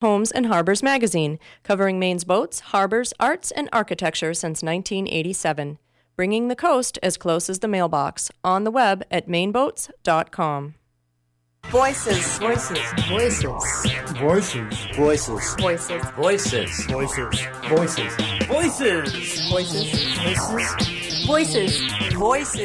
Homes and Harbors magazine, covering Maine's boats, harbors, arts, and architecture since 1987. Bringing the coast as close as the mailbox. On the web at maineboats.com. Voices. Voices. Voices. Voices. Voices. Voices. Voices. Voices. Voices. Voices. Voices. Voices. Voices. Voices,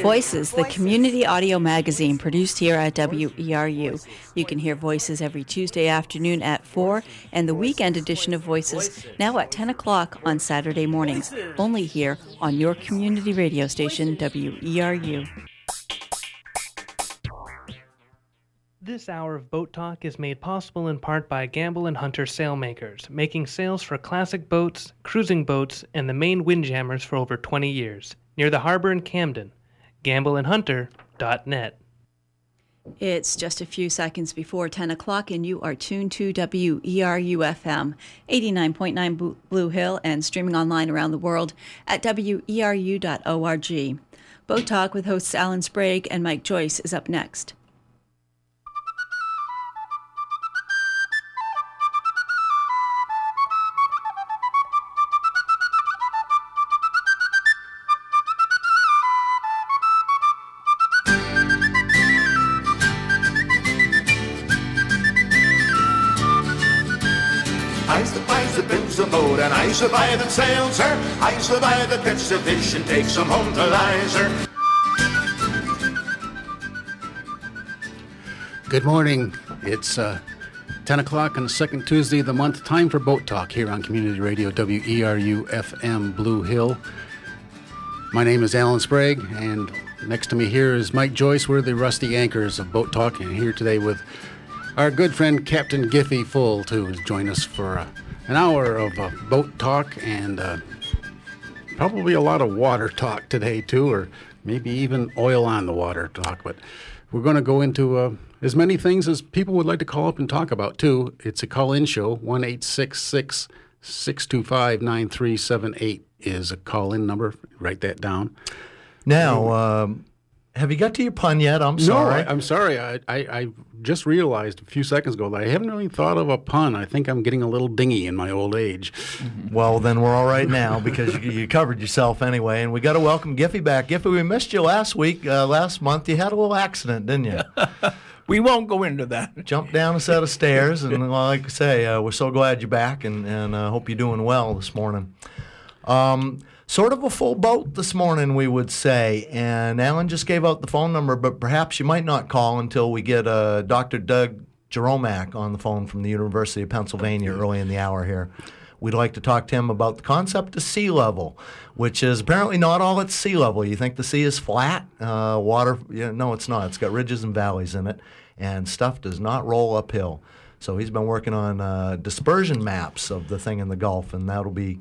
Voices, the community audio magazine produced here at WERU. You can hear Voices every Tuesday afternoon at 4 and the weekend edition of Voices now at 10 o'clock on Saturday mornings, only here on your community radio station, WERU. This hour of Boat Talk is made possible in part by Gambell and Hunter Sailmakers, making sails for classic boats, cruising boats, and the Maine windjammers for over 20 years. Near the harbor in Camden. GambellandHunter.net. It's just a few seconds before 10 o'clock, and you are tuned to WERU FM 89.9 Blue Hill and streaming online around the world at WERU.org. Boat Talk with hosts Alan Sprague and Mike Joyce is up next. Survive and sails her. I survive the catch the fish and take some home to Lizer. Good morning. It's uh, 10 o'clock on the second Tuesday of the month. Time for Boat Talk here on Community Radio WERU FM Blue Hill. My name is Alan Sprague, and next to me here is Mike Joyce. We're the rusty anchors of Boat Talk, and here today with our good friend Captain Giffy Full, to join us for uh, an hour of uh, boat talk and uh, probably a lot of water talk today, too, or maybe even oil on the water talk. But we're going to go into uh, as many things as people would like to call up and talk about, too. It's a call in show. 1 625 9378 is a call in number. Write that down. Now, um, have you got to your pun yet? I'm No, sorry. I, I'm sorry. I, I, I just realized a few seconds ago that I haven't really thought of a pun. I think I'm getting a little dingy in my old age. well, then we're all right now because you, you covered yourself anyway. And we got to welcome Giffy back. Giffy, we missed you last week, uh, last month. You had a little accident, didn't you? We won't go into that. Jumped down a set of stairs. And well, like I say, uh, we're so glad you're back and, and uh, hope you're doing well this morning. Um, sort of a full boat this morning, we would say. And Alan just gave out the phone number, but perhaps you might not call until we get uh, Dr. Doug Jerolmack on the phone from the University of Pennsylvania early in the hour here. We'd like to talk to him about the concept of sea level, which is apparently not all at sea level. You think the sea is flat, uh, water? Yeah, no, it's not. It's got ridges and valleys in it, and stuff does not roll uphill. So he's been working on uh, dispersion maps of the thing in the Gulf, and that'll be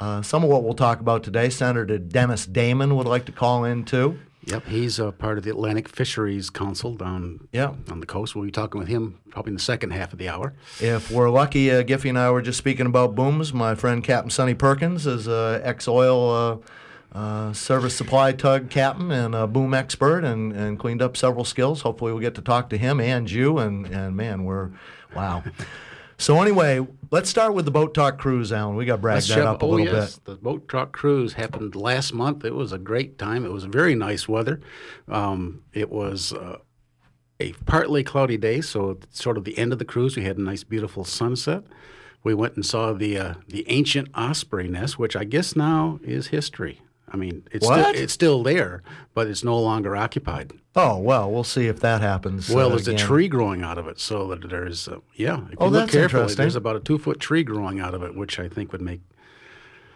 uh, some of what we'll talk about today. Senator Dennis Damon would like to call in too. Yep, he's a part of the Atlantic Fisheries Council down Yeah. on the coast. We'll be talking with him probably in the second half of the hour. If we're lucky, uh, Giffy and I were just speaking about booms. My friend Captain Sonny Perkins is an ex-oil uh, uh, service supply tug captain and a boom expert, and, and cleaned up several skills. Hopefully, we'll get to talk to him and you. And and man, we're wow. so anyway, let's start with the boat talk cruise, Alan. We got to brag that up a oh, little yes, bit. The boat truck cruise happened last month. It was a great time. It was very nice weather. Um, it was uh, a partly cloudy day, so sort of the end of the cruise. We had a nice, beautiful sunset. We went and saw the uh, the ancient osprey nest, which I guess now is history. I mean, it's still, it's still there, but it's no longer occupied. Oh well, we'll see if that happens. Well, uh, there's again. a tree growing out of it, so that there's uh, yeah. If you Oh, look that's carefully, interesting. there's about a two foot tree growing out of it, which I think would make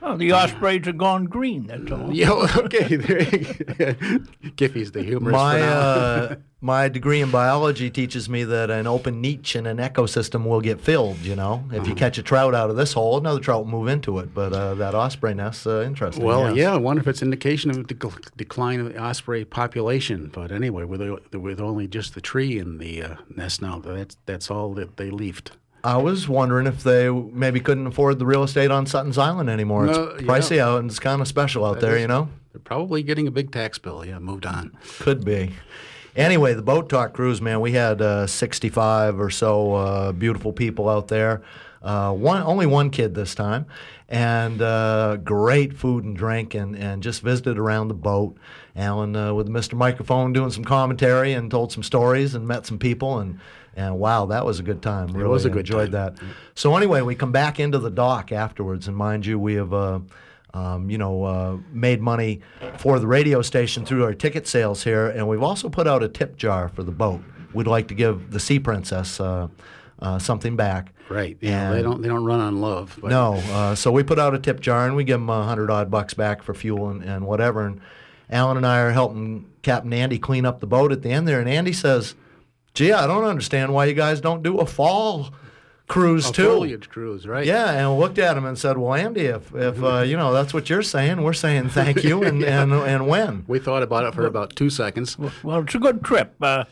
Oh, the ospreys are gone green. That's all. Yeah, okay. Giffy's the humorist. My for now. uh, my degree in biology teaches me that an open niche in an ecosystem will get filled. You know, if Uh-huh. you catch a trout out of this hole, another trout will move into it. But uh, that osprey nest, uh, interesting. well, yes. yeah, I wonder if it's indication of the dec- decline of the osprey population. But anyway, with, with only just the tree in the uh, nest now, that's that's all that they leafed. I was wondering if they maybe couldn't afford the real estate on Sutton's Island anymore. No, it's yeah. pricey out and it's kind of special out That there. is- You know, They're probably getting a big tax bill. Yeah, moved on. could be. Anyway, the boat talk cruise, man, we had uh, 65 or so uh, beautiful people out there. Uh, one only one kid this time, and uh, great food and drink, and, and just visited around the boat. Alan uh, with Mr. Microphone doing some commentary and told some stories and met some people and. And wow, that was a good time. Really was a good enjoyed time. that. So anyway, we come back into the dock afterwards, and mind you, we have, uh, um, you know, uh, made money for the radio station through our ticket sales here, and we've also put out a tip jar for the boat. We'd like to give the Sea Princess uh, uh, something back. Right. Yeah. And- They don't. They don't run on love. But no, uh, so we put out a tip jar and we give them a hundred odd bucks back for fuel and, and whatever. And Alan and I are helping Captain Andy clean up the boat at the end there. And Andy says, "Gee, I don't understand why you guys don't do a fall cruise A too." foliage cruise, right? Yeah, and looked at him and said, "Well, Andy, if if uh, you know that's what you're saying, we're saying thank you and and, and when." We thought about it for about two seconds. Well, it's a good trip. Uh,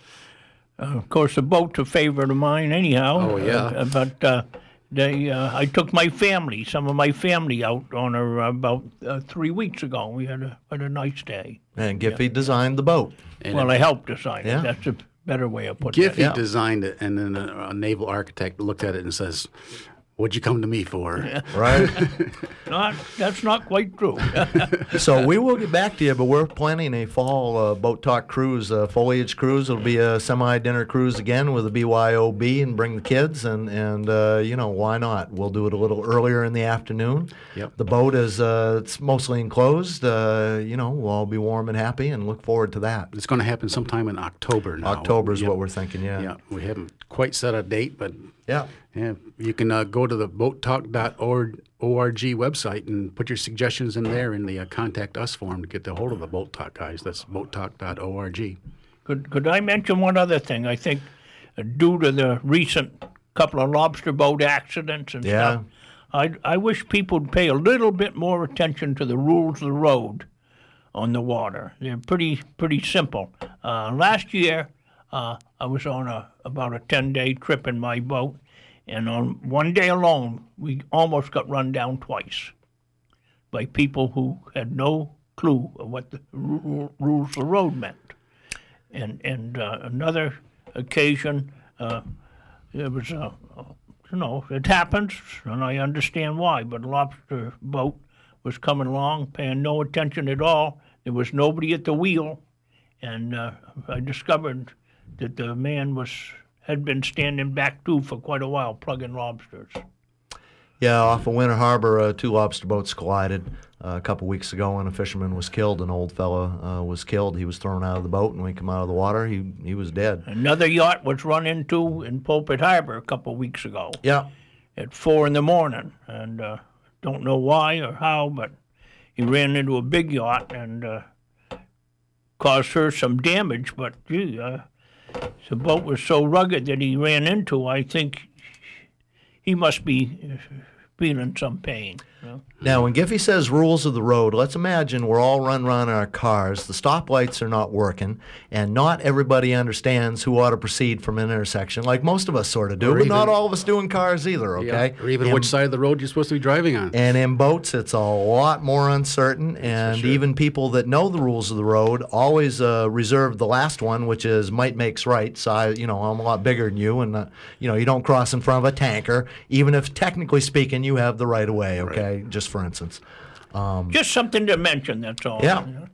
uh, of course, the boat's a favorite of mine, anyhow. Oh, yeah. Uh, but uh, they, uh, I took my family, some of my family, out on her about uh, three weeks ago. We had a had a nice day. And Giffy designed the boat. And well, I helped design Yeah. it. That's a better way of putting Giffy it. Yeah. designed it, and then a, a naval architect looked at it and says, "What'd you come to me for?" Right. Not, that's not quite true. so we will get back to you, but we're planning a fall uh, boat talk cruise, uh, foliage cruise. It'll be a semi dinner cruise again with a BYOB and bring the kids, and and uh, you know why not? We'll do it a little earlier in the afternoon. Yep. The boat is uh, it's mostly enclosed. Uh, you know we'll all be warm and happy, and look forward to that. It's going to happen sometime in October now. October is Yep. what we're thinking. Yeah. Yeah, we haven't quite set a date, but Yeah. yeah, you can uh, go to the boattalk.org website and put your suggestions in there in the uh, contact us form to get a hold of the Boat Talk guys. That's boattalk.org. Could could I mention one other thing? I think uh, due to the recent couple of lobster boat accidents and Yeah. stuff, I I wish people would pay a little bit more attention to the rules of the road on the water. They're pretty pretty simple. Uh, last year, uh, I was on a about a ten day trip in my boat, and on one day alone, we almost got run down twice by people who had no clue of what the ru- rules of the road meant and and uh, another occasion, uh, there was a, you know, it happens, and I understand why. But a lobster boat was coming along, paying no attention at all. There was nobody at the wheel, and uh, I discovered that the man was had been standing back too for quite a while, plugging lobsters. Yeah, off of Winter Harbor, uh, two lobster boats collided uh, a couple weeks ago, and a fisherman was killed. An old fella uh, was killed. He was thrown out of the boat, and when he came out of the water, he he was dead. Another yacht was run into in Pulpit Harbor a couple weeks ago. Yeah, at four in the morning, and uh, don't know why or how, but he ran into a big yacht and uh, caused her some damage. But gee, uh, the boat was so rugged that he ran into. I think he must be feeling some pain. Now, when Giffy says rules of the road, let's imagine we're all run run in our cars. The stoplights are not working, and not everybody understands who ought to proceed from an intersection, like most of us sort of do. Or but not all of us do in cars either. Okay, Or even And- which side of the road you're supposed to be driving on. And in boats, it's a lot more uncertain, and even people that know the rules of the road always uh, reserve the last one, which is might makes right. So I, you know, I'm a lot bigger than you, and uh, you know, you don't cross in front of a tanker, even if technically speaking, you have the right of way. Okay, just for instance. Just something to mention. That's all. Yeah. you know.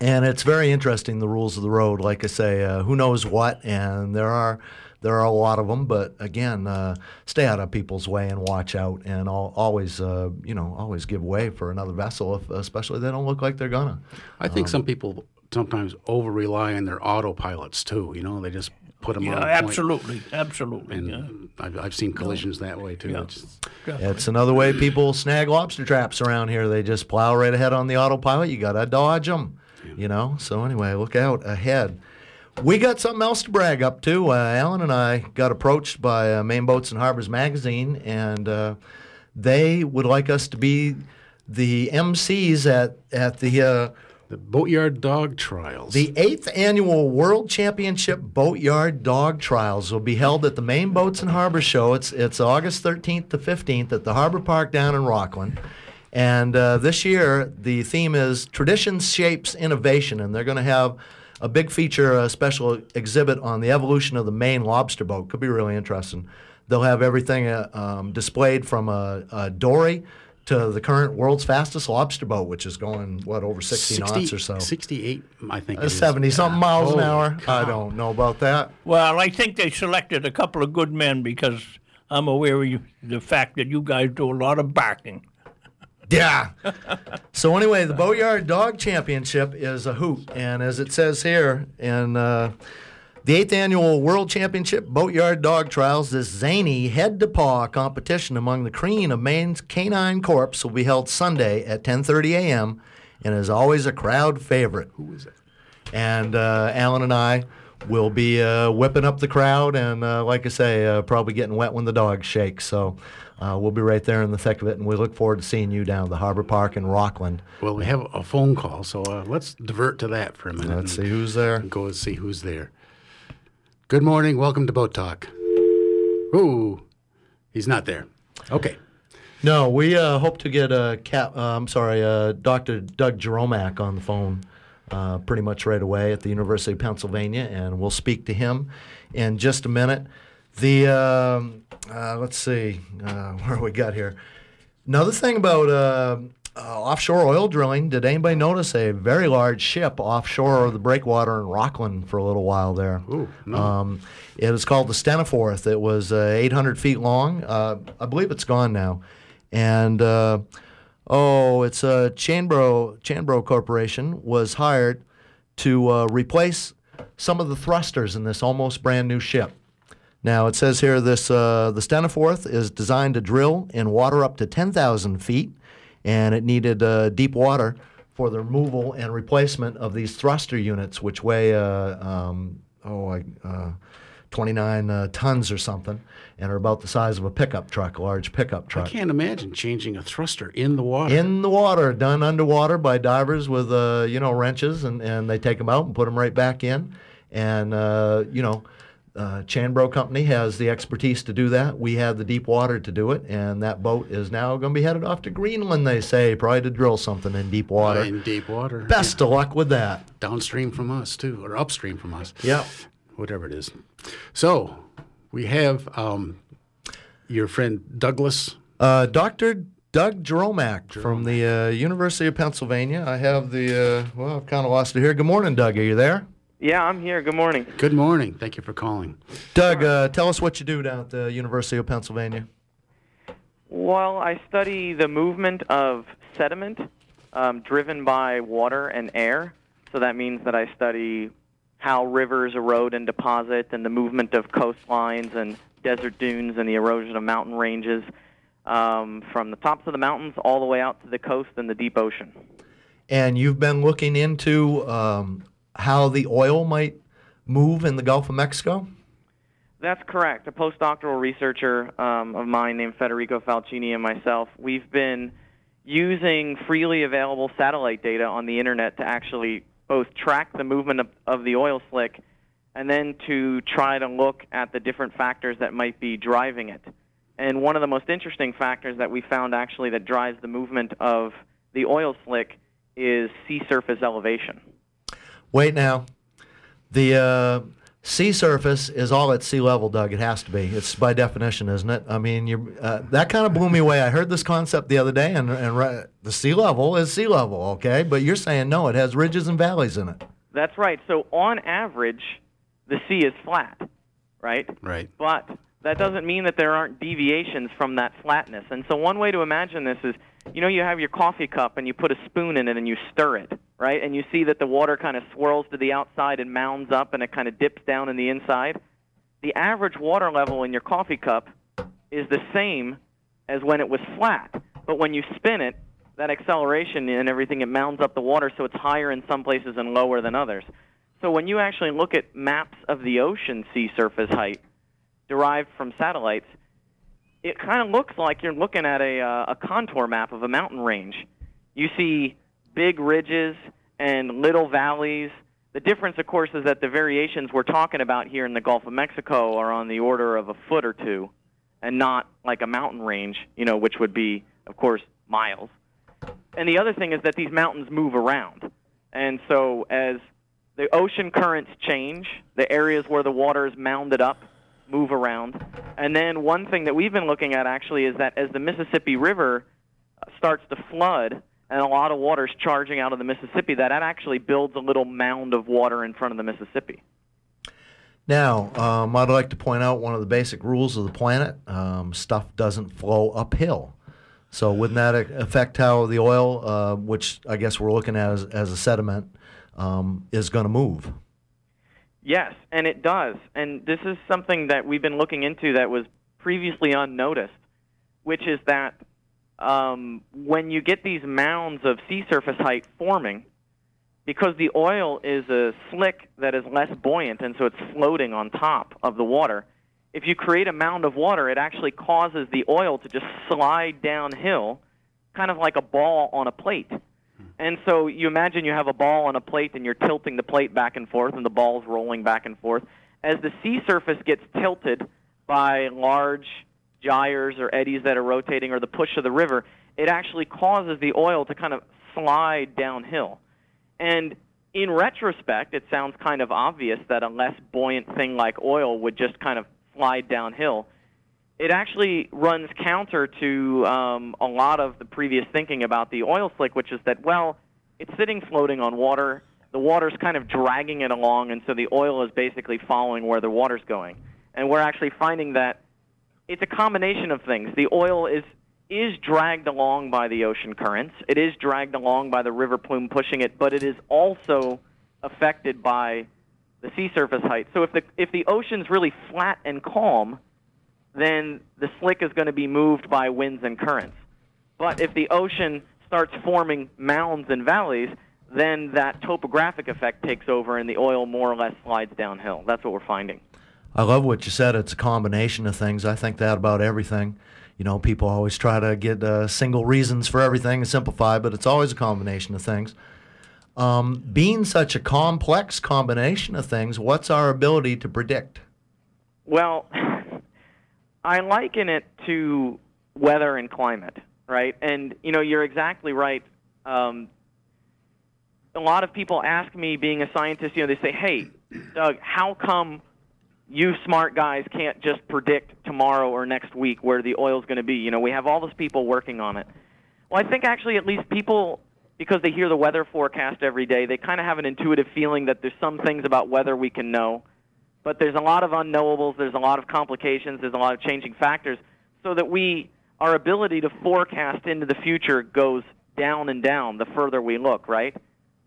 And it's very interesting the rules of the road. Like I say, uh, who knows what, and there are there are a lot of them. But again, uh, stay out of people's way and watch out, and al- always uh, you know always give way for another vessel, if, especially they don't look like they're gonna. I think some people sometimes over rely on their autopilots too. You know, they just put them Yeah, on. point. absolutely, absolutely. And yeah. I've, I've seen collisions that way too. Yeah. It's- It's another way people snag lobster traps around here. They just plow right ahead on the autopilot. You gotta dodge them, you know. So anyway, look out ahead. We got something else to brag up to. Uh, Alan and I got approached by uh, Maine Boats and Harbors magazine, and uh, they would like us to be the MCs at at the uh, the Boatyard Dog Trials. the eighth annual World Championship Boatyard Dog Trials will be held at the Maine Boats and Harbor Show. It's it's August 13th to 15th at the Harbor Park down in Rockland. And uh, this year, the theme is Tradition Shapes Innovation, and they're going to have a big feature, a special exhibit on the evolution of the Maine lobster boat. Could be really interesting. they'll have everything uh, um, displayed from a, a dory to the current world's fastest lobster boat, which is going what over 60, knots or so. 68, I think. it Uh, is. 70 something miles an Holy hour. I don't know about that. Well, I think they selected a couple of good men because I'm aware of you, the fact that you guys do a lot of barking. Yeah. so anyway, the Boatyard Dog Championship is a hoot, and as it says here in uh, the eighth annual World Championship Boatyard Dog Trials, this zany head-to-paw competition among the cream of Maine's canine corps will be held Sunday at 10:30 a.m. and is always a crowd favorite. Who is it? And uh, Alan and I will be uh, whipping up the crowd, and uh, like I say, uh, probably getting wet when the dogs shake. So. Uh, we'll be right there in the thick of it, and we look forward to seeing you down at the Harbor Park in Rockland. Well, we have a phone call, so uh, let's divert to that for a minute. Let's see who's there. Go and see who's there. Good morning. Welcome to Boat Talk. Ooh, he's not there. Okay. No, we uh, hope to get a Cap, uh, I'm sorry, uh, Dr. Doug Jerolmack on the phone uh, pretty much right away at the University of Pennsylvania, and we'll speak to him in just a minute. The um, uh, let's see uh, where we got here. Another thing about uh, offshore oil drilling. Did anybody notice a very large ship offshore of the breakwater in Rockland for a little while there? Ooh, no. Um, it was called the Stena Forth. It was uh, 800 feet long. Uh, I believe it's gone now. And uh, oh, it's a uh, Chanbro Chanbro Corporation was hired to uh, replace some of the thrusters in this almost brand new ship. Now it says here this uh, the Stena Forth is designed to drill in water up to 10,000 feet, and it needed uh, deep water for the removal and replacement of these thruster units, which weigh uh, um, oh I, uh, 29 uh, tons or something, and are about the size of a pickup truck, a large pickup truck. I can't imagine changing a thruster in the water. In the water, done underwater by divers with uh, you know wrenches, and, and they take them out and put them right back in. And uh, you know, uh, Chanbro Company has the expertise to do that. We have the deep water to do it, and that boat is now going to be headed off to Greenland. They say probably to drill something in deep water. in deep water. Best of luck with that. Downstream from us, too, or upstream from us. Yep. Whatever it is. So, we have um, your friend Douglas. Uh, Dr. Doug Jerolmack from the uh, University of Pennsylvania. I have the, uh, well, I've kind of lost it here. Good morning, Doug. Are you there? Yeah, I'm here. Good morning. Good morning. Thank you for calling. Doug, uh, tell us what you do down at the University of Pennsylvania. Well, I study the movement of sediment um, driven by water and air. So that means that I study how rivers erode and deposit, and the movement of coastlines and desert dunes, and the erosion of mountain ranges um, from the tops of the mountains all the way out to the coast and the deep ocean. And you've been looking into um, how the oil might move in the Gulf of Mexico? That's correct. A postdoctoral researcher um, of mine named Federico Falcini and myself, we've been using freely available satellite data on the internet to actually both track the movement of, of the oil slick and then to try to look at the different factors that might be driving it. And one of the most interesting factors that we found actually that drives the movement of the oil slick is sea surface elevation. Wait now. The uh, sea surface is all at sea level, Doug. It has to be. It's by definition, isn't it? I mean, you uh, that kind of blew me away. I heard this concept the other day, and, and right, the sea level is sea level, okay? But you're saying no, it has ridges and valleys in it. That's right. So on average, the sea is flat, right? Right. But that doesn't mean that there aren't deviations from that flatness. And so one way to imagine this is, you know, you have your coffee cup and you put a spoon in it and you stir it, right? And you see that the water kind of swirls to the outside and mounds up and it kind of dips down in the inside. The average water level in your coffee cup is the same as when it was flat. But when you spin it, that acceleration and everything, it mounds up the water so it's higher in some places and lower than others. So when you actually look at maps of the ocean sea surface height derived from satellites, it kind of looks like you're looking at a, uh, a contour map of a mountain range. You see big ridges and little valleys. The difference, of course, is that the variations we're talking about here in the Gulf of Mexico are on the order of a foot or two, and not like a mountain range, you know, which would be, of course, miles. And the other thing is that these mountains move around. And so as the ocean currents change, the areas where the water is mounded up move around. And then one thing that we've been looking at actually is that as the Mississippi River uh, starts to flood and a lot of water is charging out of the Mississippi, that that actually builds a little mound of water in front of the Mississippi. Now, um, I'd like to point out one of the basic rules of the planet um, stuff doesn't flow uphill. So, wouldn't that a- affect how the oil, uh, which I guess we're looking at as, as a sediment, um, is going to move? Yes, and it does. And this is something that we've been looking into that was previously unnoticed, which is that um, when you get these mounds of sea surface height forming, because the oil is a slick that is less buoyant and so it's floating on top of the water, if you create a mound of water, it actually causes the oil to just slide downhill, kind of like a ball on a plate. And so you imagine you have a ball on a plate and you're tilting the plate back and forth and the ball's rolling back and forth. As the sea surface gets tilted by large gyres or eddies that are rotating or the push of the river, it actually causes the oil to kind of slide downhill. And in retrospect, it sounds kind of obvious that a less buoyant thing like oil would just kind of slide downhill. It actually runs counter to um, a lot of the previous thinking about the oil slick, which is that, well, it's sitting floating on water. The water's kind of dragging it along, and so the oil is basically following where the water's going. And we're actually finding that it's a combination of things. The oil is is dragged along by the ocean currents. It is dragged along by the river plume pushing it, but it is also affected by the sea surface height. So if the if the ocean's really flat and calm, then the slick is going to be moved by winds and currents. But if the ocean starts forming mounds and valleys, then that topographic effect takes over and the oil more or less slides downhill. That's what we're finding. I love what you said. It's a combination of things. I think that about everything. You know, people always try to get uh, single reasons for everything and simplify, but it's always a combination of things. Um, being such a complex combination of things, what's our ability to predict? Well, I liken it to weather and climate, right? And you know, you're exactly right. Um, a lot of people ask me, being a scientist, you know, they say, "Hey, Doug, how come you smart guys can't just predict tomorrow or next week where the oil's going to be? You know, we have all those people working on it." Well, I think actually, at least people, because they hear the weather forecast every day, they kind of have an intuitive feeling that there's some things about weather we can know but there's a lot of unknowables, there's a lot of complications, there's a lot of changing factors, so that we our ability to forecast into the future goes down and down the further we look, right?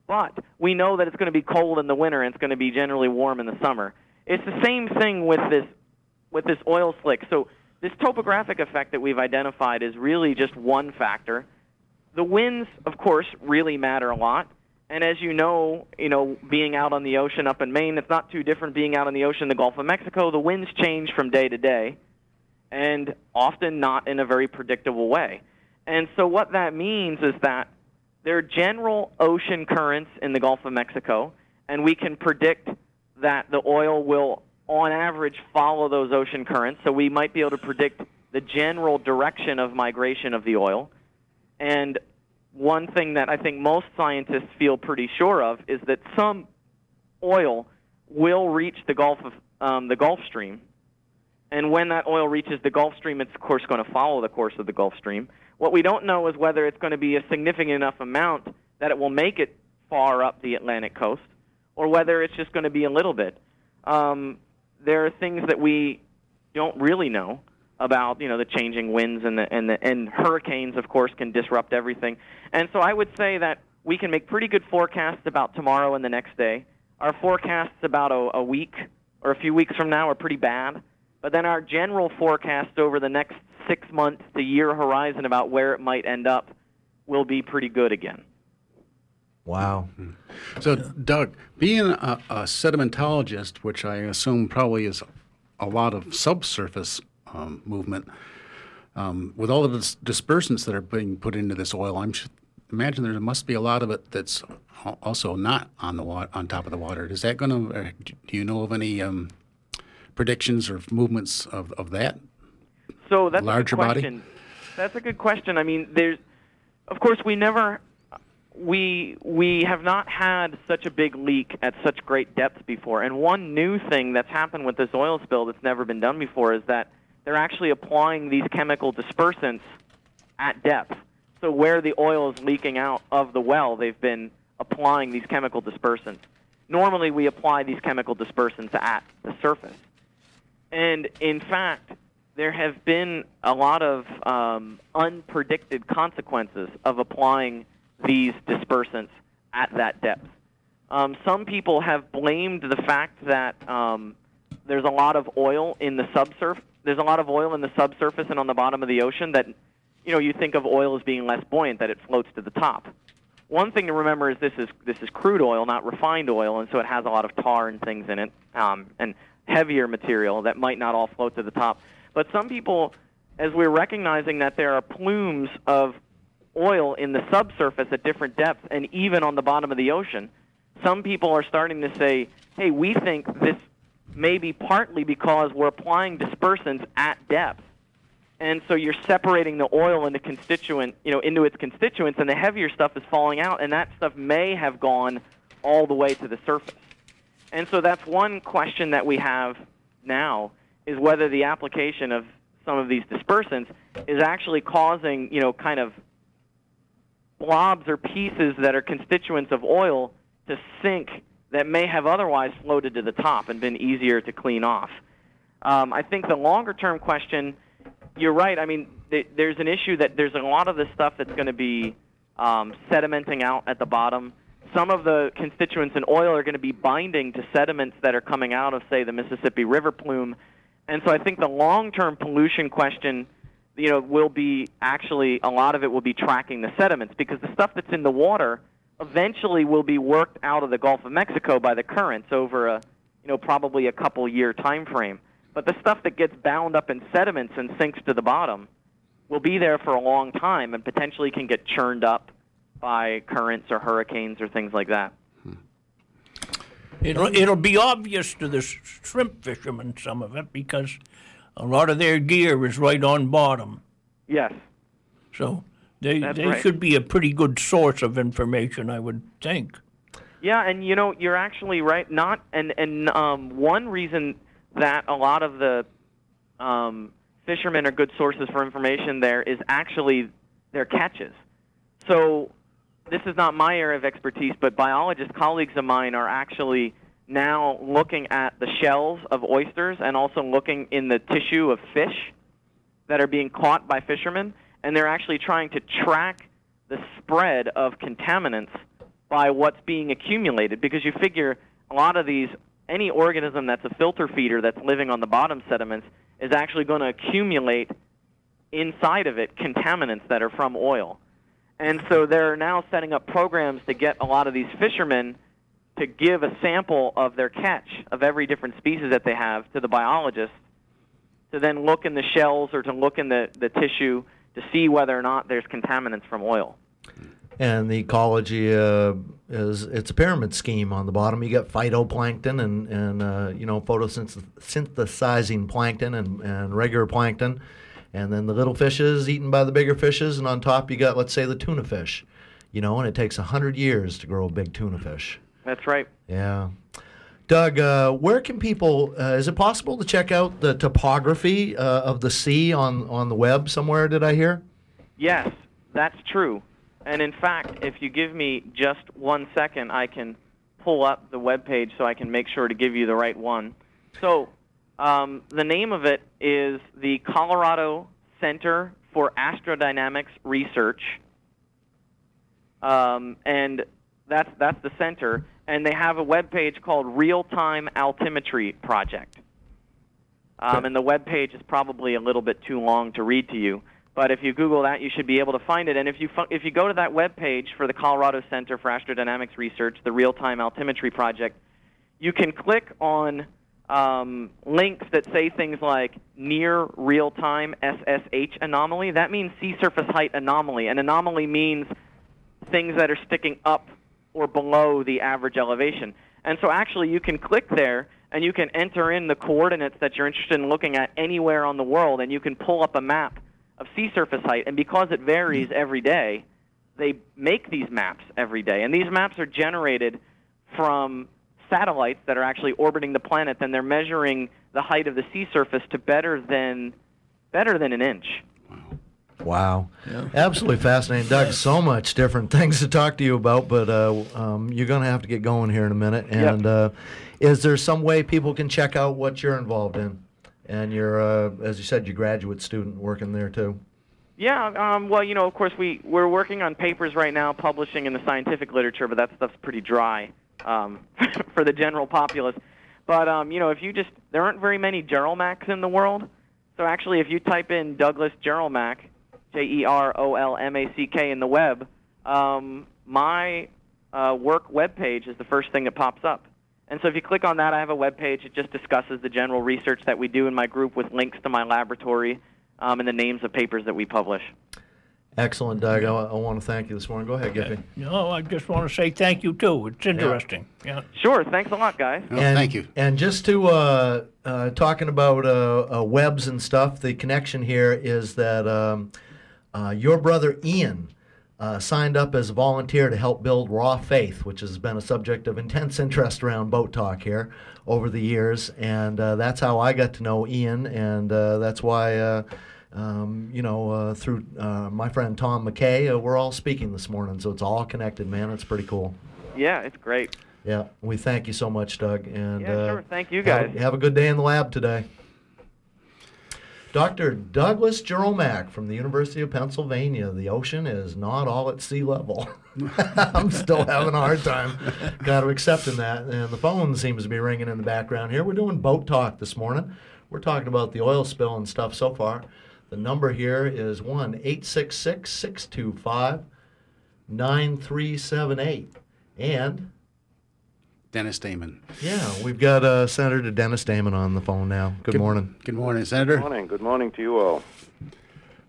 But we know that it's going to be cold in the winter and it's going to be generally warm in the summer. It's the same thing with this with this oil slick. So this topographic effect that we've identified is really just one factor. The winds, of course, really matter a lot. And as you know, you know, being out on the ocean up in Maine, it's not too different being out on the ocean in the Gulf of Mexico. The winds change from day to day, and often not in a very predictable way. And so what that means is that there are general ocean currents in the Gulf of Mexico, and we can predict that the oil will, on average, follow those ocean currents. So we might be able to predict the general direction of migration of the oil. And one thing that I think most scientists feel pretty sure of is that some oil will reach the Gulf of um, the Gulf Stream, and when that oil reaches the Gulf Stream, it's of course going to follow the course of the Gulf Stream. What we don't know is whether it's going to be a significant enough amount that it will make it far up the Atlantic coast, or whether it's just going to be a little bit. Um, there are things that we don't really know about you know the changing winds and the and the and hurricanes of course can disrupt everything. And so I would say that we can make pretty good forecasts about tomorrow and the next day. Our forecasts about a, a week or a few weeks from now are pretty bad. But then our general forecast over the next six months to year horizon about where it might end up will be pretty good again. Wow. Mm-hmm. So, Doug, being a, a sedimentologist, which I assume probably is a lot of subsurface um, movement, um, with all of the dis- dispersants that are being put into this oil, I'm sh- imagine there must be a lot of it that's also not on the wa- on top of the water. Is that going to? Uh, do you know of any um, predictions or movements of, of that? So that's Larger a good body? question. That's a good question. I mean, there's, of course, we never, we we have not had such a big leak at such great depths before. And one new thing that's happened with this oil spill that's never been done before is that they're actually applying these chemical dispersants at depth. So where the oil is leaking out of the well, they've been applying these chemical dispersants. Normally, we apply these chemical dispersants at the surface. And in fact, there have been a lot of um, unpredicted consequences of applying these dispersants at that depth. Um, some people have blamed the fact that um, there's a lot of oil in the subsurf. There's a lot of oil in the subsurface and on the bottom of the ocean that, you know, you think of oil as being less buoyant, that it floats to the top. One thing to remember is this is this is crude oil, not refined oil, and so it has a lot of tar and things in it, um, and heavier material that might not all float to the top. But some people, as we're recognizing that there are plumes of oil in the subsurface at different depths and even on the bottom of the ocean, some people are starting to say, hey, we think this may be partly because we're applying dispersants at depth. And so you're separating the oil into constituent, you know, into its constituents, and the heavier stuff is falling out, and that stuff may have gone all the way to the surface. And so that's one question that we have now is whether the application of some of these dispersants is actually causing, you know, kind of blobs or pieces that are constituents of oil to sink that may have otherwise floated to the top and been easier to clean off. Um, I think the longer term question, you're right. I mean, th- there's an issue that there's a lot of the stuff that's going to be um, sedimenting out at the bottom. Some of the constituents in oil are going to be binding to sediments that are coming out of, say, the Mississippi River plume. And so I think the long term pollution question you know, will be actually a lot of it will be tracking the sediments because the stuff that's in the water eventually will be worked out of the Gulf of Mexico by the currents over a, you know, probably a couple year time frame. But the stuff that gets bound up in sediments and sinks to the bottom will be there for a long time and potentially can get churned up by currents or hurricanes or things like that. Hmm. It'll it'll be obvious to the shrimp fishermen some of it because a lot of their gear is right on bottom. Yes. So they That's they right. should be a pretty good source of information, I would think. Yeah, and you know you're actually right. Not and and um, one reason that a lot of the um, fishermen are good sources for information there is actually their catches. So this is not my area of expertise, but biologist colleagues of mine are actually now looking at the shells of oysters and also looking in the tissue of fish that are being caught by fishermen, and they're actually trying to track the spread of contaminants by what's being accumulated because you figure a lot of these any organism that's a filter feeder that's living on the bottom sediments is actually going to accumulate inside of it contaminants that are from oil. And so they're now setting up programs to get a lot of these fishermen to give a sample of their catch of every different species that they have to the biologist to then look in the shells or to look in the, the tissue to see whether or not there's contaminants from oil. And the ecology uh, is it's a pyramid scheme. On the bottom, you got phytoplankton and and uh, you know photosynthesizing plankton and, and regular plankton, and then the little fishes eaten by the bigger fishes, and on top you got let's say the tuna fish, you know, and it takes a hundred years to grow a big tuna fish. That's right. Yeah. Doug, uh, where can people? Uh, is it possible to check out the topography uh, of the sea on on the web somewhere? Did I hear? Yes, that's true. And in fact, if you give me just one second, I can pull up the web page so I can make sure to give you the right one. So, um, the name of it is the Colorado Center for Astrodynamics Research, um, and that's that's the center. And they have a web page called Real Time Altimetry Project. Um, and the web page is probably a little bit too long to read to you. But if you Google that, you should be able to find it. And if you fu- if you go to that web page for the Colorado Center for Astrodynamics Research, the Real Time Altimetry Project, you can click on um, links that say things like near real time SSH anomaly. That means sea surface height anomaly. An anomaly means things that are sticking up or below the average elevation. And so actually you can click there and you can enter in the coordinates that you're interested in looking at anywhere on the world and you can pull up a map of sea surface height and because it varies hmm. every day, they make these maps every day, and these maps are generated from satellites that are actually orbiting the planet. Then they're measuring the height of the sea surface to better than better than an inch. Wow. Absolutely fascinating. Doug, so much different things to talk to you about, but uh, um, you're going to have to get going here in a minute. And uh, is there some way people can check out what you're involved in? And you're, uh, as you said, you're graduate student working there too. Yeah, um, well, you know, of course, we we're working on papers right now, publishing in the scientific literature, but that stuff's pretty dry um, for the general populace. But um, you know, if you just there aren't very many Jerolmacks in the world, so actually, if you type in Douglas Jerolmack, J E R O L M A C K in the web, um, my uh, work web page is the first thing that pops up. And so if you click on that, I have a web page. It just discusses the general research that we do in my group with links to my laboratory um, and the names of papers that we publish. Excellent, Doug. I, I want to thank you this morning. Go ahead, Giffy. No, I just want to say thank you too. It's interesting. Yeah. Sure. Thanks a lot, guys. And, thank you. And just to uh, uh, talking about uh, uh, webs and stuff, the connection here is that um, uh, your brother Ian uh, signed up as a volunteer to help build Raw Faith, which has been a subject of intense interest around boat talk here over the years, and uh, that's how I got to know Ian, and uh, that's why. Uh, um, you know, uh, through uh, my friend Tom McKay, uh, we're all speaking this morning, so it's all connected, man. It's pretty cool. Yeah, it's great. Yeah, we thank you so much, Doug. And Yeah, uh, sure. Thank you, have- guys. Have, a good day in the lab today. Dr. Douglas Jerolmack from the University of Pennsylvania. The ocean is not all at sea level. I'm still having a hard time kind of accepting that. And the phone seems to be ringing in the background here. We're doing boat talk this morning. We're talking about the oil spill and stuff so far. The number here is 1 866 625 9378. And Dennis Damon. yeah, we've got uh, Senator Dennis Damon on the phone now. Good, morning. Good morning, Senator. Good morning. Good morning to you all.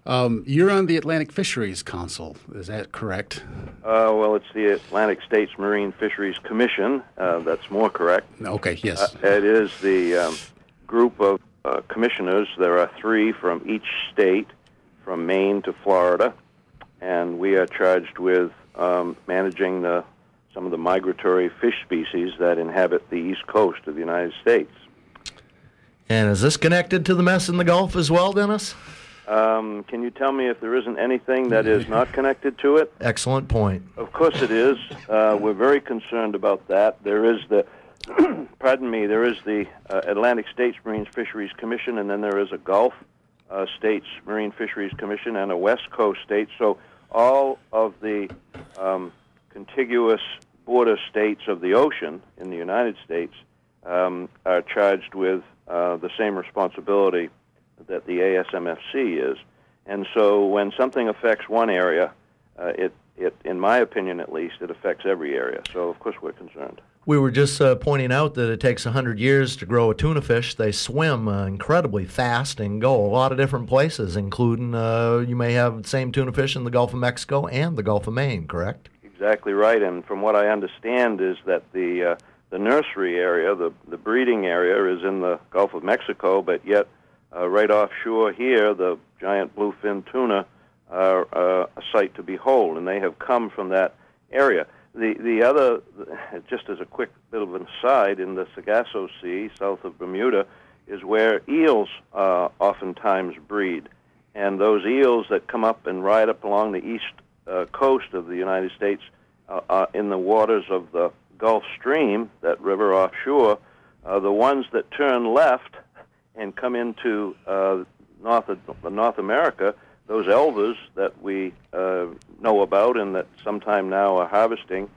Um, you're on the Atlantic Fisheries Council. Is that correct? Uh, well, it's the Atlantic States Marine Fisheries Commission. Uh, that's more correct. Okay, yes. Uh, it is the um, group of uh, commissioners. There are three from each state, from Maine to Florida, and we are charged with um, managing the, some of the migratory fish species that inhabit the east coast of the United States. And is this connected to the mess in the Gulf as well, Dennis? Um, can you tell me if there isn't anything that is not connected to it? Excellent point. Of course it is. Uh, we're very concerned about that. There is the, pardon me, there is the uh, Atlantic States Marine Fisheries Commission, and then there is a Gulf uh, States Marine Fisheries Commission and a West Coast state. So all of the um, contiguous border states of the ocean in the United States um, are charged with uh, the same responsibility that the ASMFC is. And so when something affects one area, uh, it, it, in my opinion at least, it affects every area. So of course we're concerned. We were just uh, pointing out that it takes 100 years to grow a tuna fish. They swim uh, incredibly fast and go a lot of different places, including uh, you may have the same tuna fish in the Gulf of Mexico and the Gulf of Maine, correct? Exactly right. And from what I understand is that the uh, the nursery area, the the breeding area, is in the Gulf of Mexico, but yet uh, right offshore here, the giant bluefin tuna are uh, a sight to behold, and they have come from that area. The the other, just as a quick bit of an aside, in the Sargasso Sea, south of Bermuda, is where eels uh, oftentimes breed, and those eels that come up and ride up along the east uh, coast of the United States uh, uh, in the waters of the Gulf Stream, that river offshore, uh, the ones that turn left and come into uh, North North America, those elvers that we know about and that sometime now are harvesting,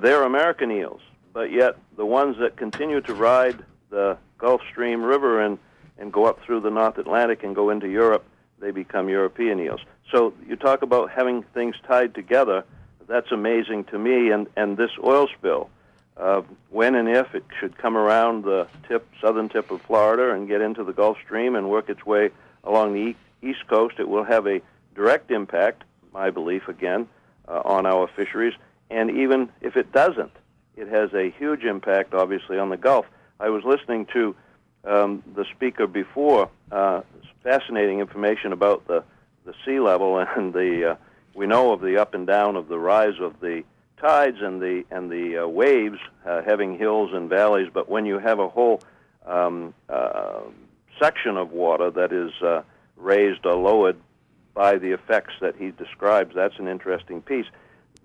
they're American eels. But yet the ones that continue to ride the Gulf Stream River and, and go up through the North Atlantic and go into Europe, they become European eels. So you talk about having things tied together. That's amazing to me. And, and this oil spill, uh, when and if it should come around the tip, southern tip of Florida and get into the Gulf Stream and work its way along the east coast, it will have a direct impact, my belief again, uh, on our fisheries. And even if it doesn't, it has a huge impact, obviously, on the Gulf. I was listening to um, the speaker before, uh, fascinating information about the, the sea level and the uh, we know of the up and down of the rise of the tides and the and the uh, waves uh, having hills and valleys. But when you have a whole um, uh, section of water that is uh, raised or lowered by the effects that he describes, that's an interesting piece.